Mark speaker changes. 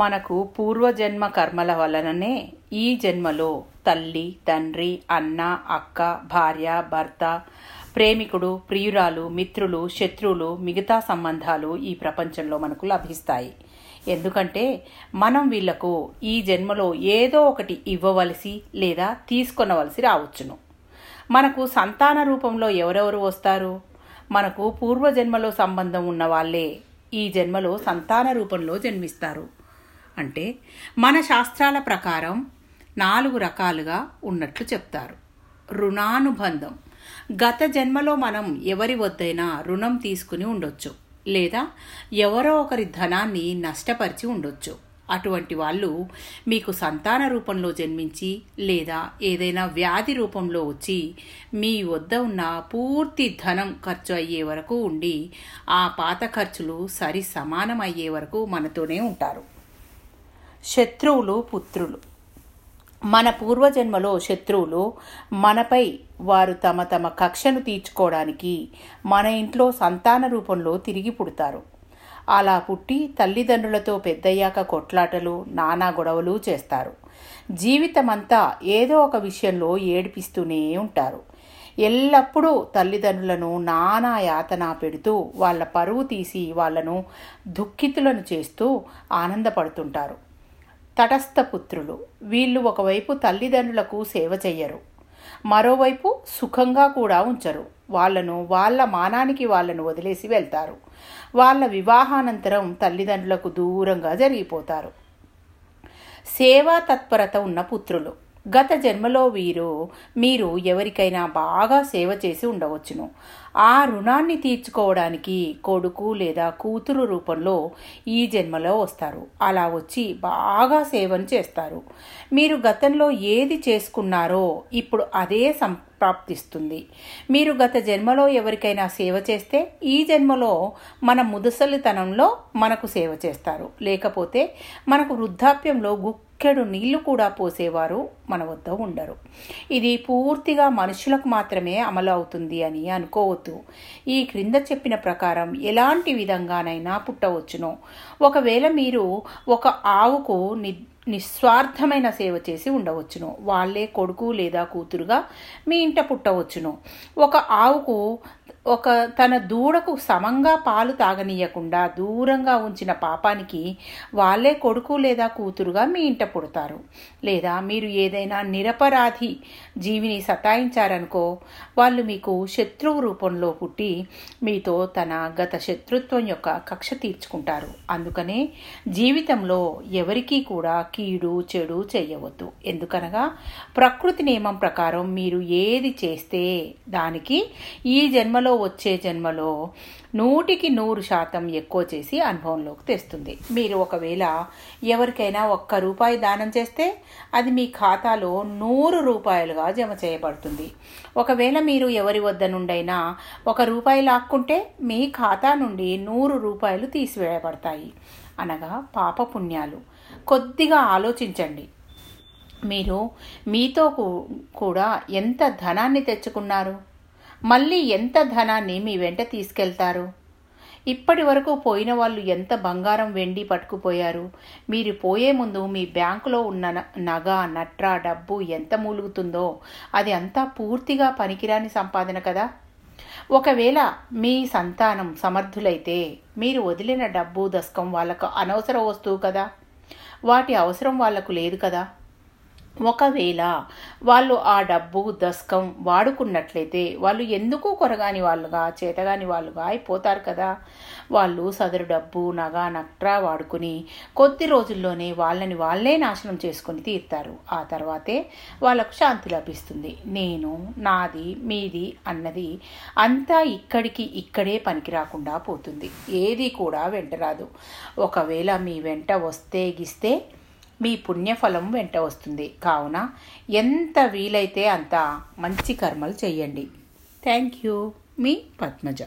Speaker 1: మనకు పూర్వజన్మ కర్మల వలననే ఈ జన్మలో తల్లి తండ్రి అన్న అక్క భార్య భర్త ప్రేమికుడు ప్రియురాలు మిత్రులు శత్రువులు మిగతా సంబంధాలు ఈ ప్రపంచంలో మనకు లభిస్తాయి. ఎందుకంటే మనం వీళ్ళకు ఈ జన్మలో ఏదో ఒకటి ఇవ్వవలసి లేదా తీసుకొనవలసి రావచ్చును. మనకు సంతాన రూపంలో ఎవరెవరు వస్తారు? మనకు పూర్వజన్మలో సంబంధం ఉన్న వాళ్ళే ఈ జన్మలో సంతాన రూపంలో జన్మిస్తారు. అంటే మన శాస్త్రాల ప్రకారం నాలుగు రకాలుగా ఉన్నట్లు చెప్తారు. రుణానుబంధం. గత జన్మలో మనం ఎవరి వద్దైనా రుణం తీసుకుని ఉండొచ్చు. లేదా ఎవరో ఒకరి ధనాన్ని నష్టపరిచి ఉండొచ్చు. అటువంటి వాళ్ళు మీకు సంతాన రూపంలో జన్మించి లేదా ఏదైనా వ్యాధి రూపంలో వచ్చి మీ వద్ద ఉన్న పూర్తి ధనం ఖర్చు అయ్యే వరకు ఉండి ఆ పాత ఖర్చులు సరి సమానం అయ్యే వరకు మనతోనే ఉంటారు. శత్రువులు పుత్రులు. మన పూర్వజన్మలో శత్రువులు మనపై వారు తమ తమ కక్షను తీర్చుకోవడానికి మన ఇంట్లో సంతాన రూపంలో తిరిగి పుడతారు. అలా పుట్టి తల్లిదండ్రులతో పెద్దయ్యాక కొట్లాటలు నానా గొడవలు చేస్తారు. జీవితమంతా ఏదో ఒక విషయంలో ఏడిపిస్తూనే ఉంటారు. ఎల్లప్పుడూ తల్లిదండ్రులను నానా యాతన పెడుతూ వాళ్ళ పరువు తీసి వాళ్ళను దుఃఖితులను చేస్తూ ఆనందపడుతుంటారు. తటస్థ పుత్రులు వీళ్ళు ఒకవైపు తల్లిదండ్రులకు సేవ చెయ్యరు. మరోవైపు సుఖంగా కూడా ఉంచరు. వాళ్ళను వాళ్ళ మానానికి వాళ్ళను వదిలేసి వెళ్తారు. వాళ్ళ వివాహానంతరం తల్లిదండ్రులకు దూరంగా జరిగిపోతారు. సేవా తత్పరత ఉన్న పుత్రులు. గత జన్మలో వీరు మీరు ఎవరికైనా బాగా సేవ చేసి ఉండవచ్చును. ఆ రుణాన్ని తీర్చుకోవడానికి కొడుకు లేదా కూతురు రూపంలో ఈ జన్మలో వస్తారు. అలా వచ్చి బాగా సేవను చేస్తారు. మీరు గతంలో ఏది చేసుకున్నారో ఇప్పుడు అదే సంప్రాప్తిస్తుంది మీరు గత జన్మలో ఎవరికైనా సేవ చేస్తే ఈ జన్మలో మన ముదసలితనంలో మనకు సేవ చేస్తారు. లేకపోతే మనకు వృద్ధాప్యంలో గుక్కెడు నీళ్ళు కూడా పోసేవారు మన వద్ద ఉండరు. ఇది పూర్తిగా మనుషులకు మాత్రమే అమలు అవుతుంది అని అనుకోవద్దు. ఈ క్రింద చెప్పిన ప్రకారం ఎలాంటి విధంగానైనా పుట్టవచ్చును. ఒకవేళ మీరు ఒక ఆవుకు ని నిస్వార్థమైన సేవ చేసి ఉండవచ్చును. వాళ్ళే కొడుకు లేదా కూతురుగా మీ ఇంట పుట్టవచ్చును. ఒక ఆవుకు ఒక తన దూడకు సమంగా పాలు తాగనీయకుండా దూరంగా ఉంచిన పాపానికి వాళ్ళే కొడుకు లేదా కూతురుగా మీ ఇంట పుడతారు. లేదా మీరు ఏదైనా నిరపరాధి జీవిని సతాయించారనుకో వాళ్ళు మీకు శత్రువు రూపంలో పుట్టి మీతో తన గత శత్రుత్వం యొక్క కక్ష తీర్చుకుంటారు. అందుకనే జీవితంలో ఎవరికీ కూడా కీడు చెడు చేయవద్దు. ఎందుకనగా ప్రకృతి నియమం ప్రకారం మీరు ఏది చేస్తే దానికి ఈ జన్మలో వచ్చే జన్మలో నూటికి నూరు శాతం ఎక్కువ చేసి అనుభవంలోకి తెస్తుంది. మీరు ఒకవేళ ఎవరికైనా ఒక్క రూపాయి దానం చేస్తే అది మీ ఖాతాలో నూరు రూపాయలుగా జమ చేయబడుతుంది. ఒకవేళ మీరు ఎవరి వద్ద నుండైనా ఒక రూపాయి లాక్కుంటే మీ ఖాతా నుండి నూరు రూపాయలు తీసివేయబడతాయి. అనగా పాపపుణ్యాలు. కొద్దిగా ఆలోచించండి. మీరు మీతో కూడా ఎంత ధనాన్ని తెచ్చుకున్నారు? మళ్ళీ ఎంత ధనాన్ని మీ వెంట తీసుకెళ్తారు? ఇప్పటి వరకు పోయిన వాళ్ళు ఎంత బంగారం వెండి పట్టుకుపోయారు? మీరు పోయే ముందు మీ బ్యాంకులో ఉన్న నగ నట్ర డబ్బు ఎంత మూలుగుతుందో అది అంతా పూర్తిగా పనికిరాని సంపాదన కదా? ఒకవేళ మీ సంతానం సమర్థులైతే మీరు వదిలిన డబ్బు దశకం వాళ్ళకు అనవసర వస్తువు కదా. వాటి అవసరం వాళ్ళకు లేదు కదా. ఒకవేళ వాళ్ళు ఆ డబ్బు దశకం వాడుకున్నట్లయితే వాళ్ళు ఎందుకు కొరగాని వాళ్ళుగా చేతగాని వాళ్ళుగా అయిపోతారు కదా? వాళ్ళు సదరు డబ్బు నగ నట్రా వాడుకుని కొద్ది రోజుల్లోనే వాళ్ళని వాళ్ళే నాశనం చేసుకుని తీరుతారు. ఆ తర్వాతే వాళ్ళకు శాంతి లభిస్తుంది. నేను నాది మీది అన్నది అంతా ఇక్కడికి ఇక్కడే పనికి రాకుండా పోతుంది. ఏది కూడా వెంటరాదు ఒకవేళ మీ వెంట వస్తే గిస్తే మీ పుణ్యఫలం వెంట వస్తుంది. కావున ఎంత వీలైతే అంత మంచి కర్మలు చేయండి థ్యాంక్ యూ. మీ పద్మజ.